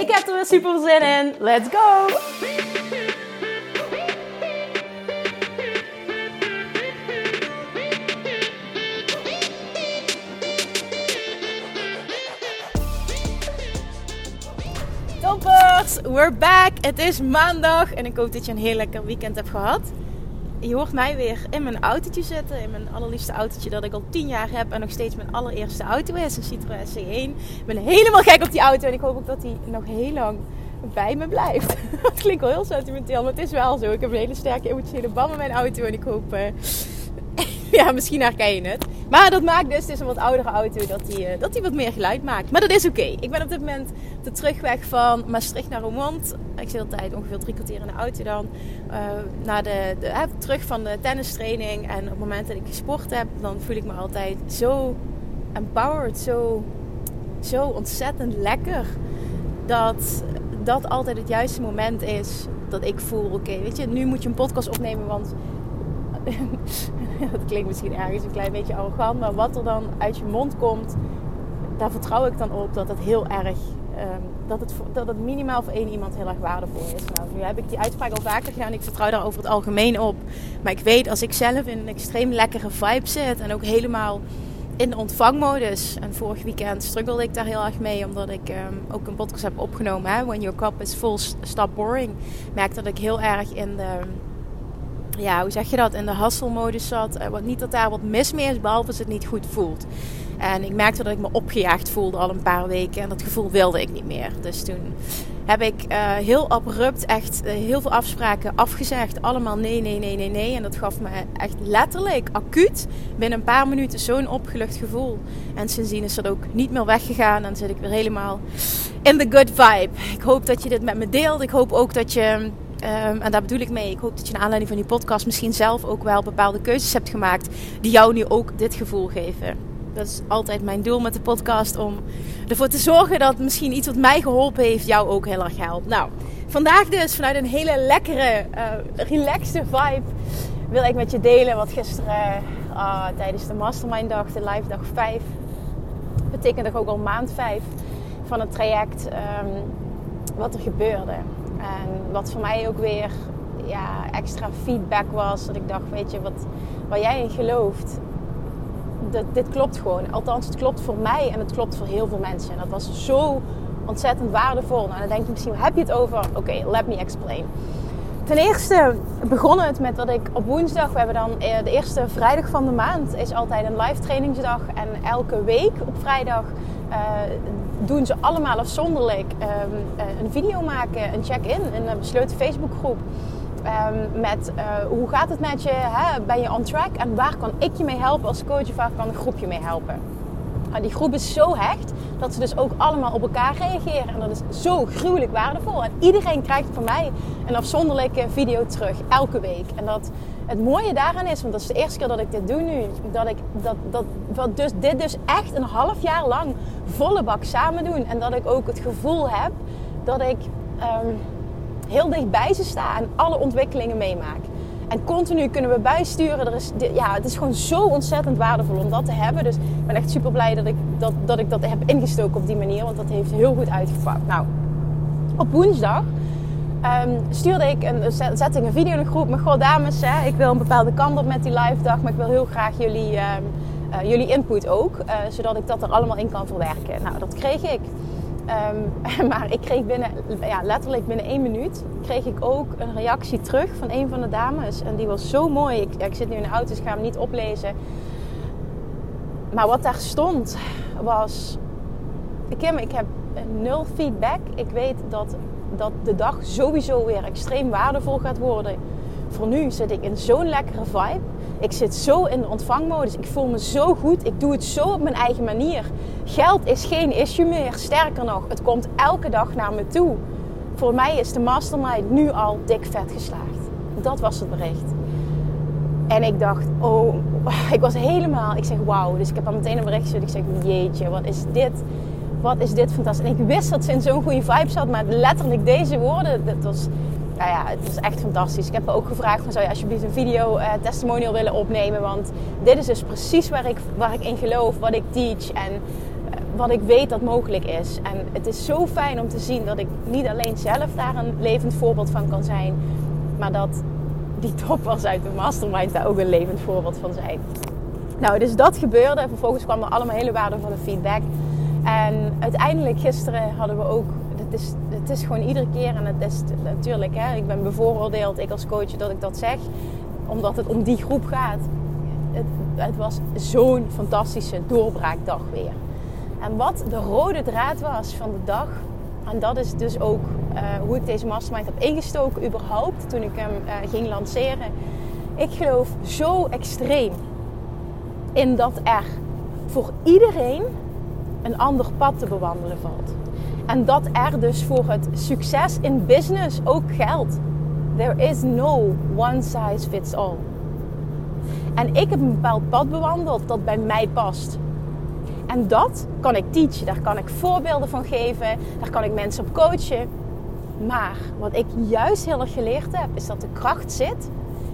Ik heb er weer super zin in. Let's go! Toppers, we're back. Het is maandag en ik hoop dat je een heel lekker weekend hebt gehad. Je hoort mij weer in mijn autootje zitten. In mijn allerliefste autootje dat ik al 10 jaar heb. En nog steeds mijn allereerste auto is. Een Citroën C1. Ik ben helemaal gek op die auto. En ik hoop ook dat die nog heel lang bij me blijft. Dat klinkt wel heel sentimenteel. Maar het is wel zo. Ik heb een hele sterke emotionele band met mijn auto. En ik hoop... Uh, ja, misschien herken je het. Maar dat maakt dus, is een wat oudere auto, dat die, uh, dat die wat meer geluid maakt. Maar dat is oké. Ik ben op dit moment de terugweg van Maastricht naar Roermond. Ik zit altijd ongeveer drie kwartier in de auto dan. Uh, naar de, de, terug van de tennistraining. En op het moment dat ik gesport heb, dan voel ik me altijd zo empowered. Zo, zo ontzettend lekker. Dat dat altijd het juiste moment is dat ik voel, oké, weet je, nu moet je een podcast opnemen, want dat klinkt misschien ergens een klein beetje arrogant, maar wat er dan uit je mond komt, daar vertrouw ik dan op dat het heel erg, um, dat, het, dat het minimaal voor één iemand heel erg waardevol is. Nou, nu heb ik die uitspraak al vaker gedaan, ik vertrouw daar over het algemeen op. Maar ik weet als ik zelf in een extreem lekkere vibe zit en ook helemaal in de ontvangmodus. En vorig weekend struggelde ik daar heel erg mee, omdat ik um, ook een podcast heb opgenomen. Hè? When your cup is full, stop boring. Merk dat ik heel erg in de ja, hoe zeg je dat, in de hustle-modus zat. Uh, wat niet dat daar wat mis mee is, behalve als het niet goed voelt. En ik merkte dat ik me opgejaagd voelde al een paar weken. En dat gevoel wilde ik niet meer. Dus toen heb ik uh, heel abrupt echt uh, heel veel afspraken afgezegd. Allemaal nee, nee, nee, nee, nee. En dat gaf me echt letterlijk acuut binnen een paar minuten zo'n opgelucht gevoel. En sindsdien is dat ook niet meer weggegaan. En zit ik weer helemaal in the good vibe. Ik hoop dat je dit met me deelt. Ik hoop ook dat je Um, en daar bedoel ik mee. Ik hoop dat je naar aanleiding van die podcast misschien zelf ook wel bepaalde keuzes hebt gemaakt. Die jou nu ook dit gevoel geven. Dat is altijd mijn doel met de podcast. Om ervoor te zorgen dat misschien iets wat mij geholpen heeft jou ook heel erg helpt. Nou, vandaag dus vanuit een hele lekkere, uh, relaxte vibe. Wil ik met je delen wat gisteren uh, tijdens de mastermind dag, de live dag 5. Betekent ook al maand 5 van het traject. Um, wat er gebeurde. En wat voor mij ook weer ja, extra feedback was. Dat ik dacht, weet je, wat, waar jij in gelooft, dat, dit klopt gewoon. Althans, het klopt voor mij en het klopt voor heel veel mensen. En dat was zo ontzettend waardevol. Nou, dan denk je misschien, heb je het over? Oké, let me explain. Ten eerste begon het met dat ik op woensdag, we hebben dan de eerste vrijdag van de maand, is altijd een live trainingsdag. En elke week op vrijdag uh, doen ze allemaal afzonderlijk um, uh, een video maken, een check-in, in een besloten Facebookgroep. Um, met uh, hoe gaat het met je? Hè? Ben je on track? En waar kan ik je mee helpen als coach of waar kan een groepje mee helpen? Nou, die groep is zo hecht dat ze dus ook allemaal op elkaar reageren. En dat is zo gruwelijk waardevol. En iedereen krijgt van mij een afzonderlijke video terug, elke week. En dat het mooie daaraan is, want dat is de eerste keer dat ik dit doe nu, dat ik dat, dat, dat dus, dit dus echt een half jaar lang volle bak samen doen. En dat ik ook het gevoel heb dat ik um, heel dichtbij ze sta en alle ontwikkelingen meemaak. En continu kunnen we bijsturen. Er is, ja, het is gewoon zo ontzettend waardevol om dat te hebben. Dus ik ben echt super blij dat ik dat, dat, ik dat heb ingestoken op die manier. Want dat heeft heel goed uitgepakt. Nou, op woensdag um, stuurde ik een, ik een video in een groep. Maar goh dames, hè, ik wil een bepaalde kant op met die live dag. Maar ik wil heel graag jullie, um, uh, jullie input ook. Uh, zodat ik dat er allemaal in kan verwerken. Nou, dat kreeg ik. Um, maar ik kreeg binnen, ja, letterlijk binnen één minuut, kreeg ik ook een reactie terug van een van de dames. En die was zo mooi. Ik, ik zit nu in de auto, dus ik ga hem niet oplezen. Maar wat daar stond was... Kim, ik heb nul feedback. Ik weet dat, dat de dag sowieso weer extreem waardevol gaat worden. Voor nu zit ik in zo'n lekkere vibe. Ik zit zo in de ontvangmodus. Ik voel me zo goed. Ik doe het zo op mijn eigen manier. Geld is geen issue meer. Sterker nog, het komt elke dag naar me toe. voor mij is de mastermind nu al dik vet geslaagd. Dat was het bericht. En ik dacht, oh, ik was helemaal, ik zeg wauw. Dus ik heb al meteen een bericht gestuurd. Ik zeg, jeetje, wat is dit? Wat is dit fantastisch. En ik wist dat ze in zo'n goede vibe zat, maar letterlijk deze woorden, dat was, nou ja, het was echt fantastisch. Ik heb ook gevraagd van, zou je alsjeblieft een video uh, testimonial willen opnemen? Want dit is dus precies waar ik, waar ik in geloof, wat ik teach en uh, wat ik weet dat mogelijk is. En het is zo fijn om te zien dat ik niet alleen zelf daar een levend voorbeeld van kan zijn, maar dat die toppers uit de mastermind daar ook een levend voorbeeld van zijn. Nou, dus dat gebeurde. En vervolgens kwam er allemaal hele waardevolle feedback. En uiteindelijk gisteren hadden we ook... Het is, het is gewoon iedere keer, en het is natuurlijk... Hè, ik ben bevooroordeeld, ik als coach, dat ik dat zeg. Omdat het om die groep gaat. Het, het was zo'n fantastische doorbraakdag weer. En wat de rode draad was van de dag... En dat is dus ook uh, hoe ik deze mastermind heb ingestoken überhaupt toen ik hem uh, ging lanceren. Ik geloof zo extreem in dat er voor iedereen een ander pad te bewandelen valt. En dat er dus voor het succes in business ook geldt. There is no one size fits all. En ik heb een bepaald pad bewandeld dat bij mij past. En dat kan ik teachen, daar kan ik voorbeelden van geven, daar kan ik mensen op coachen. Maar wat ik juist heel erg geleerd heb, is dat de kracht zit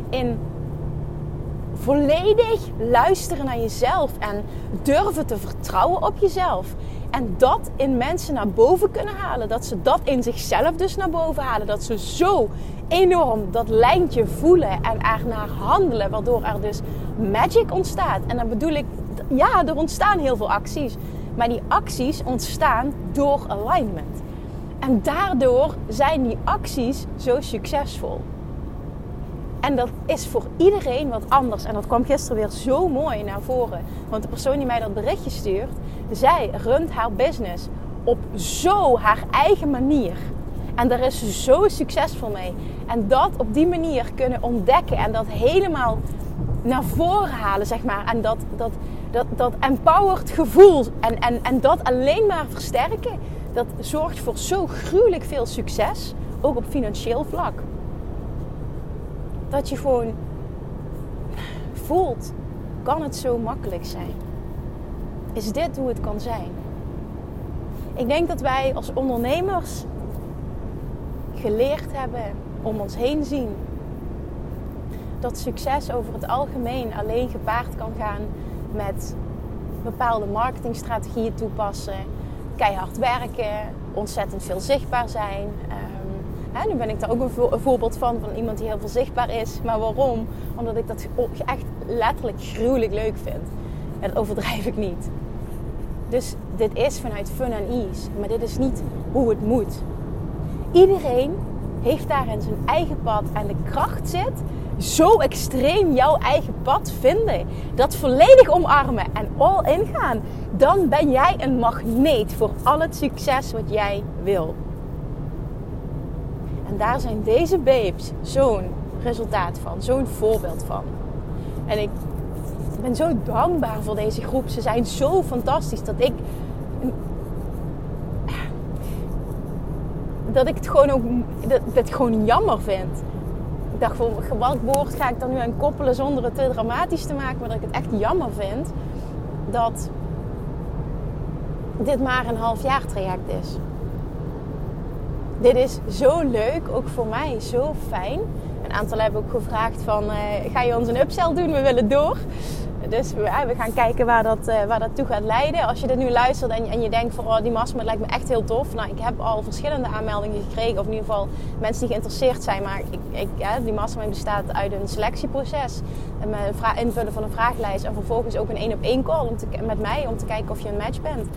in volledig luisteren naar jezelf en durven te vertrouwen op jezelf. En dat in mensen naar boven kunnen halen. Dat ze dat in zichzelf dus naar boven halen. Dat ze zo enorm dat lijntje voelen en er naar handelen. Waardoor er dus magic ontstaat. En dan bedoel ik, ja, er ontstaan heel veel acties. Maar die acties ontstaan door alignment. En daardoor zijn die acties zo succesvol. En dat is voor iedereen wat anders. En dat kwam gisteren weer zo mooi naar voren. Want de persoon die mij dat berichtje stuurt, zij runt haar business op zo haar eigen manier. En daar is ze zo succesvol mee. En dat op die manier kunnen ontdekken en dat helemaal naar voren halen, zeg maar. En dat, dat, dat, dat empowered gevoel en, en, en dat alleen maar versterken, dat zorgt voor zo gruwelijk veel succes, ook op financieel vlak. Dat je gewoon voelt, kan het zo makkelijk zijn? Is dit hoe het kan zijn? Ik denk dat wij als ondernemers geleerd hebben om ons heen zien dat succes over het algemeen alleen gepaard kan gaan met bepaalde marketingstrategieën toepassen, keihard werken, ontzettend veel zichtbaar zijn. Nu ben ik daar ook een, voorbeeld van, van iemand die heel veel zichtbaar is. Maar waarom? Omdat ik dat echt letterlijk gruwelijk leuk vind. En dat overdrijf ik niet. Dus dit is vanuit fun en ease. Maar dit is niet hoe het moet. Iedereen heeft daarin zijn eigen pad. En de kracht zit zo extreem jouw eigen pad vinden. Dat volledig omarmen en all in gaan. Dan ben jij een magneet voor al het succes wat jij wil. Daar zijn deze babes zo'n resultaat van, zo'n voorbeeld van. En ik ben zo dankbaar voor deze groep. Ze zijn zo fantastisch dat ik. Dat ik het gewoon ook dat, dat gewoon jammer vind dacht van wat woord ga ik dan nu aan koppelen zonder het te dramatisch te maken. Maar dat ik het echt jammer vind dat dit maar een half jaar traject is. Dit is zo leuk, ook voor mij zo fijn. Een aantal hebben ook gevraagd van, uh, ga je ons een upsell doen? We willen door. Dus we, we gaan kijken waar dat, uh, waar dat toe gaat leiden. Als je dit nu luistert en, en je denkt van oh, die mastermind lijkt me echt heel tof. Nou, ik heb al verschillende aanmeldingen gekregen. Of in ieder geval mensen die geïnteresseerd zijn. Maar ik, ik, die mastermind bestaat uit een selectieproces. Met invullen van een vragenlijst. En vervolgens ook een één op één call om te, met mij om te kijken of je een match bent.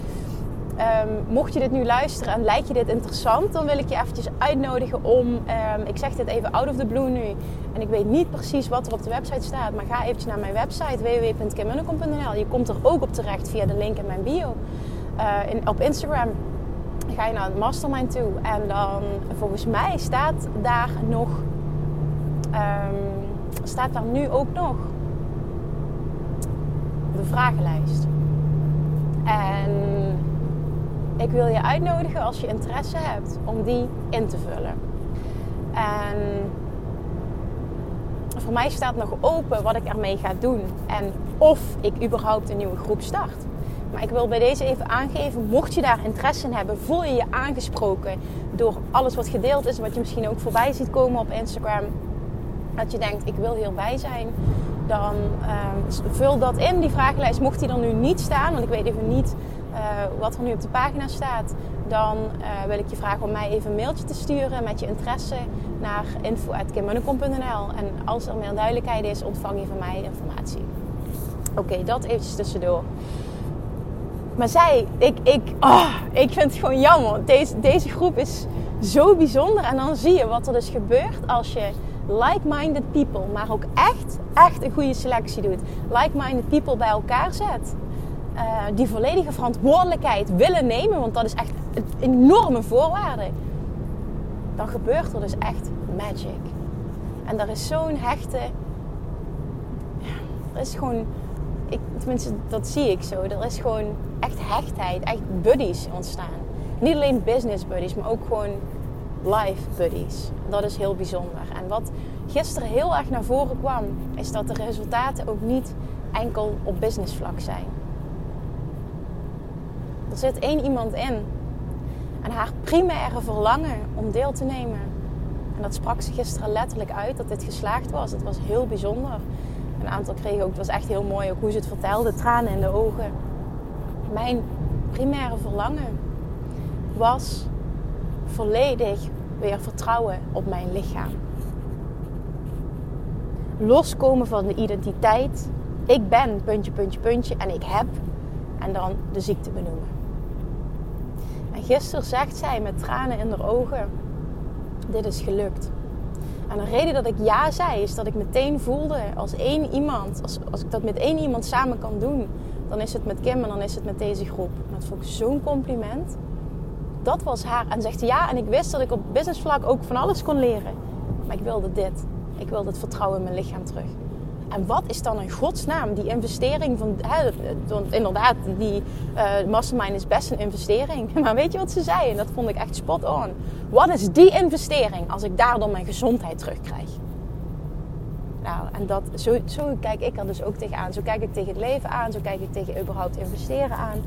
Um, mocht je dit nu luisteren en lijkt je dit interessant, dan wil ik je eventjes uitnodigen om, um, ik zeg dit even out of the blue nu, en ik weet niet precies wat er op de website staat, maar ga eventjes naar mijn website www.kimmunnekom.nl. Je komt er ook op terecht via de link in mijn bio. Uh, in, op Instagram ga je naar het mastermind toe en dan, volgens mij staat daar nog, um, staat daar nu ook nog de vragenlijst. En ik wil je uitnodigen als je interesse hebt om die in te vullen. En voor mij staat nog open wat ik ermee ga doen en of ik überhaupt een nieuwe groep start. Maar ik wil bij deze even aangeven, mocht je daar interesse in hebben, voel je je aangesproken door alles wat gedeeld is, wat je misschien ook voorbij ziet komen op Instagram. Dat je denkt, ik wil hierbij zijn, dan ehm, vul dat in, die vragenlijst. Mocht die er nu niet staan, want ik weet even niet uh, wat er nu op de pagina staat, dan uh, wil ik je vragen om mij even een mailtje te sturen met je interesse naar info.kimmunnekom.nl. En als er meer duidelijkheid is, ontvang je van mij informatie. Oké, dat eventjes tussendoor. Maar zij, ik, ik, oh, ik vind het gewoon jammer. Deze, deze groep is zo bijzonder. En dan zie je wat er dus gebeurt als je like-minded people, maar ook echt, echt een goede selectie doet. Like-minded people bij elkaar zet. Uh, die volledige verantwoordelijkheid willen nemen, want dat is echt een enorme voorwaarde. Dan gebeurt er dus echt magic. En er is zo'n hechte. Ja, er is gewoon. Ik, tenminste, dat zie ik zo. Er is gewoon echt hechtheid, echt buddies ontstaan. Niet alleen business buddies, maar ook gewoon life buddies. Dat is heel bijzonder. En wat gisteren heel erg naar voren kwam, is dat de resultaten ook niet enkel op business vlak zijn. Er zit één iemand in en haar primaire verlangen om deel te nemen. En dat sprak ze gisteren letterlijk uit dat dit geslaagd was. Het was heel bijzonder. Een aantal kregen ook, het was echt heel mooi ook hoe ze het vertelde, tranen in de ogen. Mijn primaire verlangen was volledig weer vertrouwen op mijn lichaam. Loskomen van de identiteit. Ik ben puntje, puntje, puntje en ik heb. En dan de ziekte benoemen. En gisteren zegt zij met tranen in haar ogen: Dit is gelukt. En de reden dat ik ja zei, is dat ik meteen voelde als één iemand, als, als ik dat met één iemand samen kan doen, dan is het met Kim en dan is het met deze groep. En dat vond ik zo'n compliment dat was haar. En zegt ja, en ik wist dat ik op businessvlak ook van alles kon leren. Maar ik wilde dit. Ik wilde het vertrouwen in mijn lichaam terug. En wat is dan in godsnaam die investering van... Hè, want inderdaad, die uh, mastermind is best een investering. Maar weet je wat ze zei? En dat vond ik echt spot on. Wat is die investering als ik daardoor mijn gezondheid terugkrijg? Nou, en dat, zo, zo kijk ik er dus ook tegenaan. Zo kijk ik tegen het leven aan. Zo kijk ik tegen überhaupt investeren aan.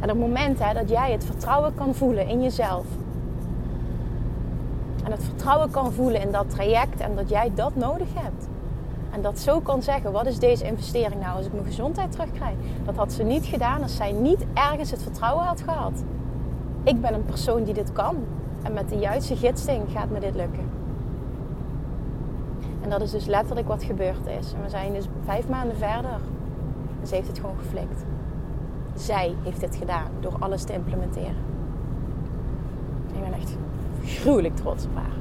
En het moment hè, dat jij het vertrouwen kan voelen in jezelf. En het vertrouwen kan voelen in dat traject en dat jij dat nodig hebt. En dat zo kan zeggen, wat is deze investering nou als ik mijn gezondheid terugkrijg? Dat had ze niet gedaan als zij niet ergens het vertrouwen had gehad. Ik ben een persoon die dit kan. En met de juiste gidsing gaat me dit lukken. En dat is dus letterlijk wat gebeurd is. En we zijn dus vijf maanden verder. En ze heeft het gewoon geflikt. Zij heeft dit gedaan door alles te implementeren. Ik ben echt gruwelijk trots op haar.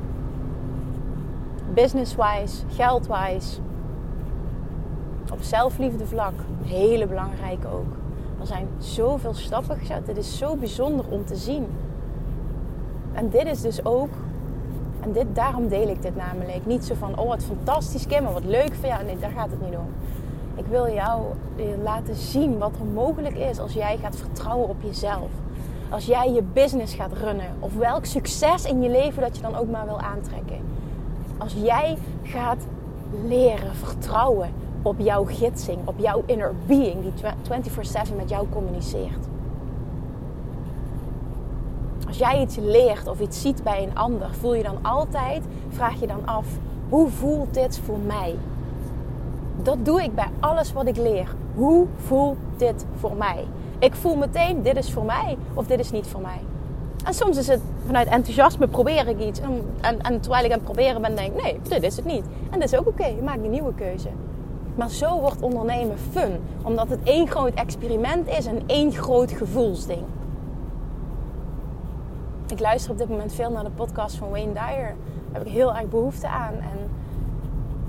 Business-wise, geld-wise, op zelfliefde vlak, hele belangrijke ook. Er zijn zoveel stappen gezet. Dit is zo bijzonder om te zien. En dit is dus ook, en dit, daarom deel ik dit namelijk. Niet zo van, oh wat fantastisch Kim, maar wat leuk van jou. Nee, daar gaat het niet om. Ik wil jou eh, laten zien wat er mogelijk is als jij gaat vertrouwen op jezelf. Als jij je business gaat runnen. Of welk succes in je leven dat je dan ook maar wil aantrekken. Als jij gaat leren vertrouwen op jouw gidsing, op jouw inner being die 24/7 met jou communiceert. Als jij iets leert of iets ziet bij een ander, voel je dan altijd, vraag je dan af, hoe voelt dit voor mij? dat doe ik bij alles wat ik leer. Hoe voelt dit voor mij? Ik voel meteen, dit is voor mij of dit is niet voor mij. En soms is het vanuit enthousiasme probeer ik iets. En, en, terwijl ik aan het proberen ben, denk ik, nee, dit is het niet. En dat is ook oké, je maakt een nieuwe keuze. Maar zo wordt ondernemen fun. Omdat het één groot experiment is en één groot gevoelsding. Ik luister op dit moment veel naar de podcast van Wayne Dyer. Daar heb ik heel erg behoefte aan. En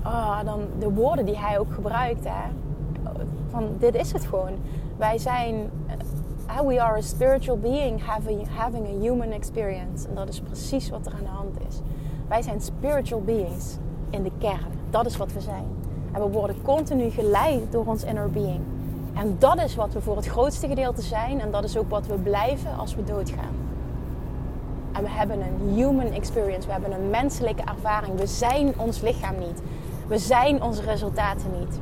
oh, dan de woorden die hij ook gebruikt. Hè? Van dit is het gewoon. Wij zijn, uh, we are a spiritual being having a human experience. En dat is precies wat er aan de hand is. Wij zijn spiritual beings in de kern. Dat is wat we zijn. En we worden continu geleid door ons inner being. En dat is wat we voor het grootste gedeelte zijn. En dat is ook wat we blijven als we doodgaan. En we hebben een human experience. We hebben een menselijke ervaring. We zijn ons lichaam niet. We zijn onze resultaten niet.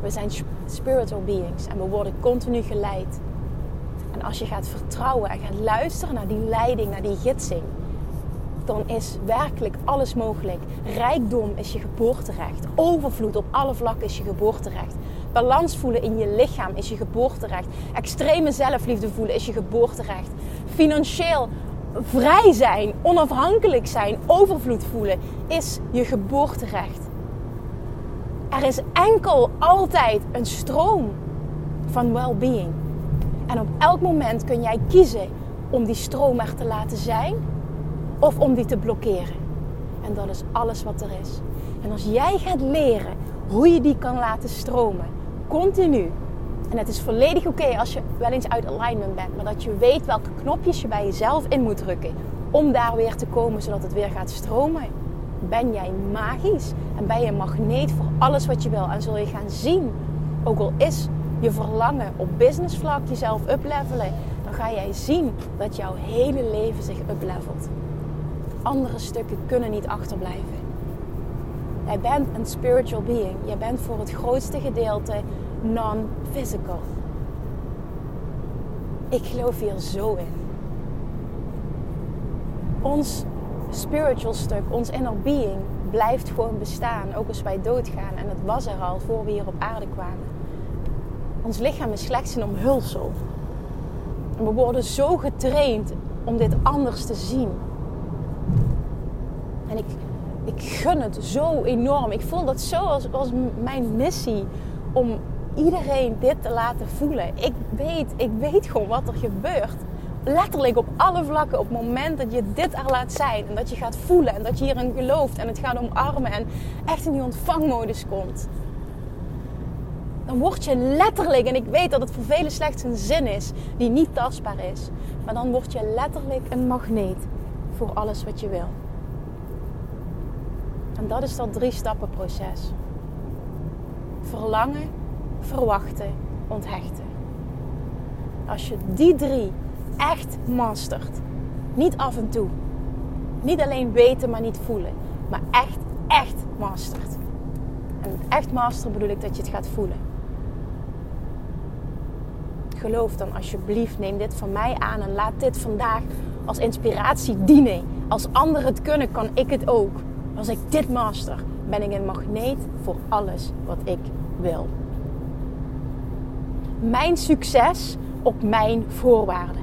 We zijn spiritual beings en we worden continu geleid. En als je gaat vertrouwen en gaat luisteren naar die leiding, naar die gidsing, dan is werkelijk alles mogelijk. Rijkdom is je geboorterecht. Overvloed op alle vlakken is je geboorterecht. Balans voelen in je lichaam is je geboorterecht. Extreme zelfliefde voelen is je geboorterecht. Financieel vrij zijn, onafhankelijk zijn, overvloed voelen is je geboorterecht. Er is enkel altijd een stroom van well-being. En op elk moment kun jij kiezen om die stroom er te laten zijn of om die te blokkeren. En dat is alles wat er is. En als jij gaat leren hoe je die kan laten stromen, continu. En het is volledig oké als je wel eens uit alignment bent, maar dat je weet welke knopjes je bij jezelf in moet drukken om daar weer te komen zodat het weer gaat stromen. Ben jij magisch en ben je een magneet voor alles wat je wil en zul je gaan zien, ook al is je verlangen op businessvlak jezelf uplevelen, dan ga jij zien dat jouw hele leven zich uplevelt. Andere stukken kunnen niet achterblijven. Jij bent een spiritual being. Jij bent voor het grootste gedeelte non-physical. Ik geloof hier zo in. Ons spiritual stuk, ons inner being, blijft gewoon bestaan. Ook als wij doodgaan. En het was er al voor we hier op aarde kwamen. Ons lichaam is slechts een omhulsel. We worden zo getraind om dit anders te zien. Ik, ik gun het zo enorm. Ik voel dat zo als, als mijn missie om iedereen dit te laten voelen. Ik weet, ik weet gewoon wat er gebeurt. Letterlijk op alle vlakken. Op het moment dat je dit er laat zijn. En dat je gaat voelen. En dat je hierin gelooft. En het gaat omarmen. En echt in die ontvangmodus komt. Dan word je letterlijk, en ik weet dat het voor velen slechts een zin is die niet tastbaar is. Maar dan word je letterlijk een magneet voor alles wat je wil. En dat is dat drie stappen proces. Verlangen, verwachten, onthechten. Als je die drie echt mastert, niet af en toe, niet alleen weten, maar niet voelen, maar echt, echt mastert. En echt masteren bedoel ik dat je het gaat voelen. Geloof dan alsjeblieft, neem dit van mij aan en laat dit vandaag als inspiratie dienen. Als anderen het kunnen, kan ik het ook. Als ik dit master, ben ik een magneet voor alles wat ik wil. Mijn succes op mijn voorwaarden.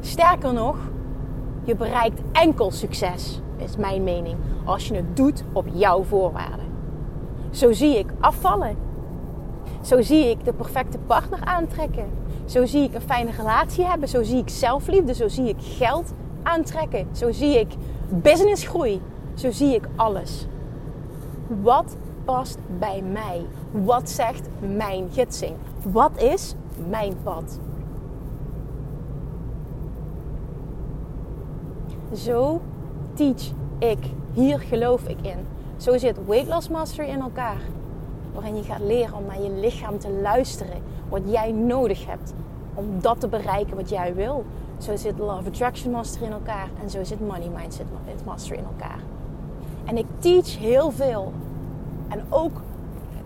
Sterker nog, je bereikt enkel succes, is mijn mening, als je het doet op jouw voorwaarden. Zo zie ik afvallen. Zo zie ik de perfecte partner aantrekken. Zo zie ik een fijne relatie hebben. Zo zie ik zelfliefde. Zo zie ik geld aantrekken. Zo zie ik businessgroei. Zo zie ik alles. Wat past bij mij? Wat zegt mijn gidsing? Wat is mijn pad? Zo teach ik. Hier geloof ik in. Zo zit Weight Loss Mastery in elkaar. Waarin je gaat leren om naar je lichaam te luisteren. Wat jij nodig hebt om dat te bereiken wat jij wil. Zo zit Love Attraction Mastery in elkaar. En zo zit Money Mindset Mastery in elkaar. En ik teach heel veel. En ook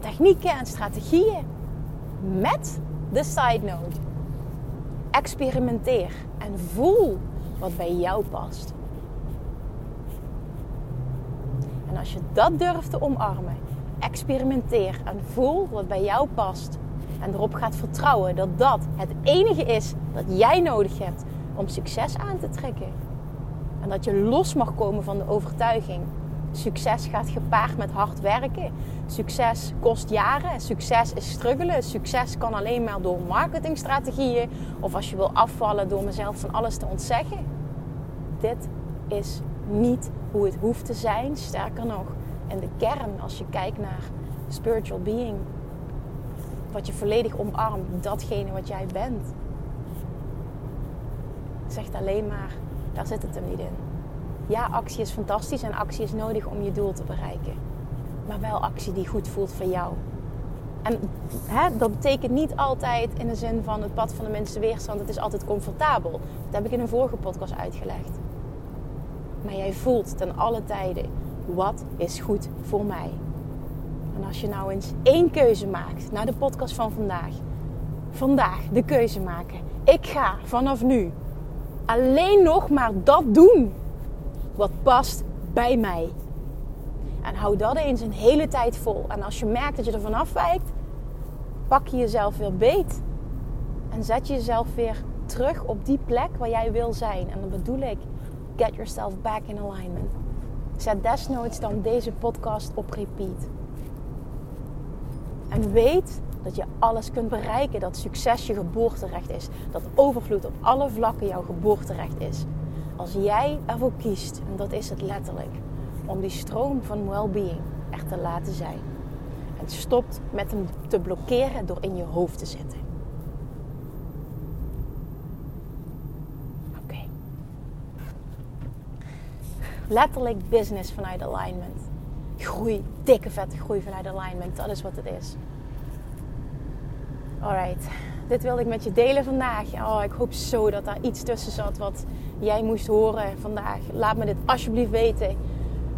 technieken en strategieën. Met de side note. Experimenteer en voel wat bij jou past. En als je dat durft te omarmen, experimenteer en voel wat bij jou past. En erop gaat vertrouwen dat dat het enige is dat jij nodig hebt om succes aan te trekken. En dat je los mag komen van de overtuiging Succes gaat gepaard met hard werken. Succes kost jaren. Succes is struggelen. Succes kan alleen maar door marketingstrategieën of als je wil afvallen door mezelf van alles te ontzeggen. Dit is niet hoe het hoeft te zijn. Sterker nog, in de kern, als je kijkt naar spiritual being, wat je volledig omarmt, datgene wat jij bent, zegt alleen maar, daar zit het hem niet in ja, actie is fantastisch en actie is nodig om je doel te bereiken. Maar wel actie die goed voelt voor jou. En hè, dat betekent niet altijd in de zin van het pad van de minste weerstand. Het is altijd comfortabel. Dat heb ik in een vorige podcast uitgelegd. Maar jij voelt ten alle tijden, wat is goed voor mij? En als je nou eens één keuze maakt naar de podcast van vandaag. Vandaag de keuze maken. Ik ga vanaf nu alleen nog maar dat doen wat past bij mij. En hou dat eens een hele tijd vol. En als je merkt dat je er vanaf pak je jezelf weer beet. En zet je jezelf weer terug op die plek waar jij wil zijn. En dan bedoel ik, get yourself back in alignment. Zet desnoods dan deze podcast op repeat. En weet dat je alles kunt bereiken. Dat succes je geboorterecht is. Dat overvloed op alle vlakken jouw geboorterecht is. Als jij ervoor kiest, en dat is het letterlijk, om die stroom van well-being echt te laten zijn. En stopt met hem te blokkeren door in je hoofd te zitten. Oké. Letterlijk business vanuit alignment. Groei, dikke vette groei vanuit alignment. Dat is wat het is. Alright, dit wilde ik met je delen vandaag. Oh, ik hoop zo dat daar iets tussen zat wat jij moest horen vandaag. Laat me dit alsjeblieft weten.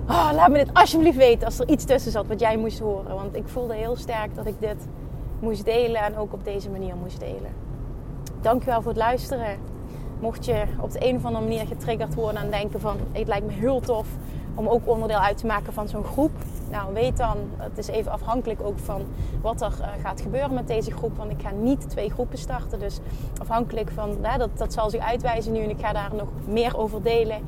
Oh, laat me dit alsjeblieft weten als er iets tussen zat wat jij moest horen. Want ik voelde heel sterk dat ik dit moest delen en ook op deze manier moest delen. Dankjewel voor het luisteren. Mocht je op de een of andere manier getriggerd worden en denken van het lijkt me heel tof om ook onderdeel uit te maken van zo'n groep. Nou, weet dan, het is even afhankelijk ook van wat er uh, gaat gebeuren met deze groep. Want ik ga niet twee groepen starten. Dus afhankelijk van, nou, dat, dat zal zich uitwijzen nu en ik ga daar nog meer over delen.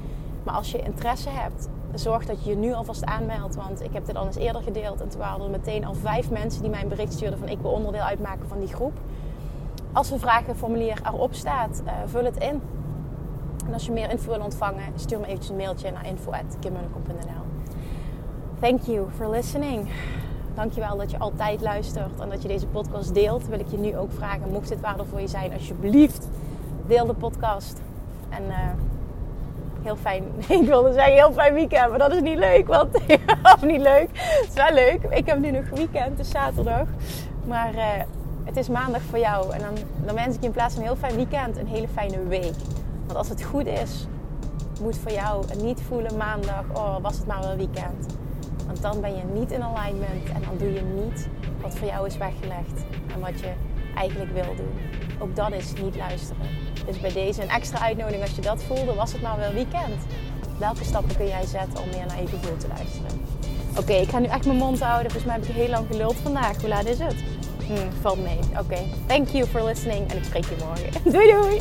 Maar als je interesse hebt, zorg dat je je nu alvast aanmeldt. Want ik heb dit al eens eerder gedeeld. En toen waren er meteen al vijf mensen die mij een bericht stuurden van ik wil onderdeel uitmaken van die groep. Als een vragenformulier erop staat, uh, vul het in. En als je meer info wil ontvangen, stuur me eventjes een mailtje naar info.kimmunnekom.nl Thank you for listening. Dankjewel dat je altijd luistert en dat je deze podcast deelt. Wil ik je nu ook vragen, mocht dit waardevol voor je zijn, alsjeblieft deel de podcast. En uh, heel fijn, ik wilde zeggen heel fijn weekend, maar dat is niet leuk. Want, of niet leuk, het is wel leuk. Ik heb nu nog weekend, het zaterdag. Maar uh, het is maandag voor jou. En dan, dan wens ik je in plaats van een heel fijn weekend een hele fijne week. Want als het goed is, moet voor jou niet voelen maandag, oh was het maar wel weekend. Want dan ben je niet in alignment en dan doe je niet wat voor jou is weggelegd en wat je eigenlijk wil doen. Ook dat is niet luisteren. Dus bij deze een extra uitnodiging als je dat voelde, was het maar wel weekend. Welke stappen kun jij zetten om meer naar je gevoel te luisteren? Oké, ik ga nu echt mijn mond houden. Volgens mij heb ik heel lang geluld vandaag. Hoe laat is het? Hm, valt mee. Oké, thank you for listening en ik spreek je morgen. doei doei!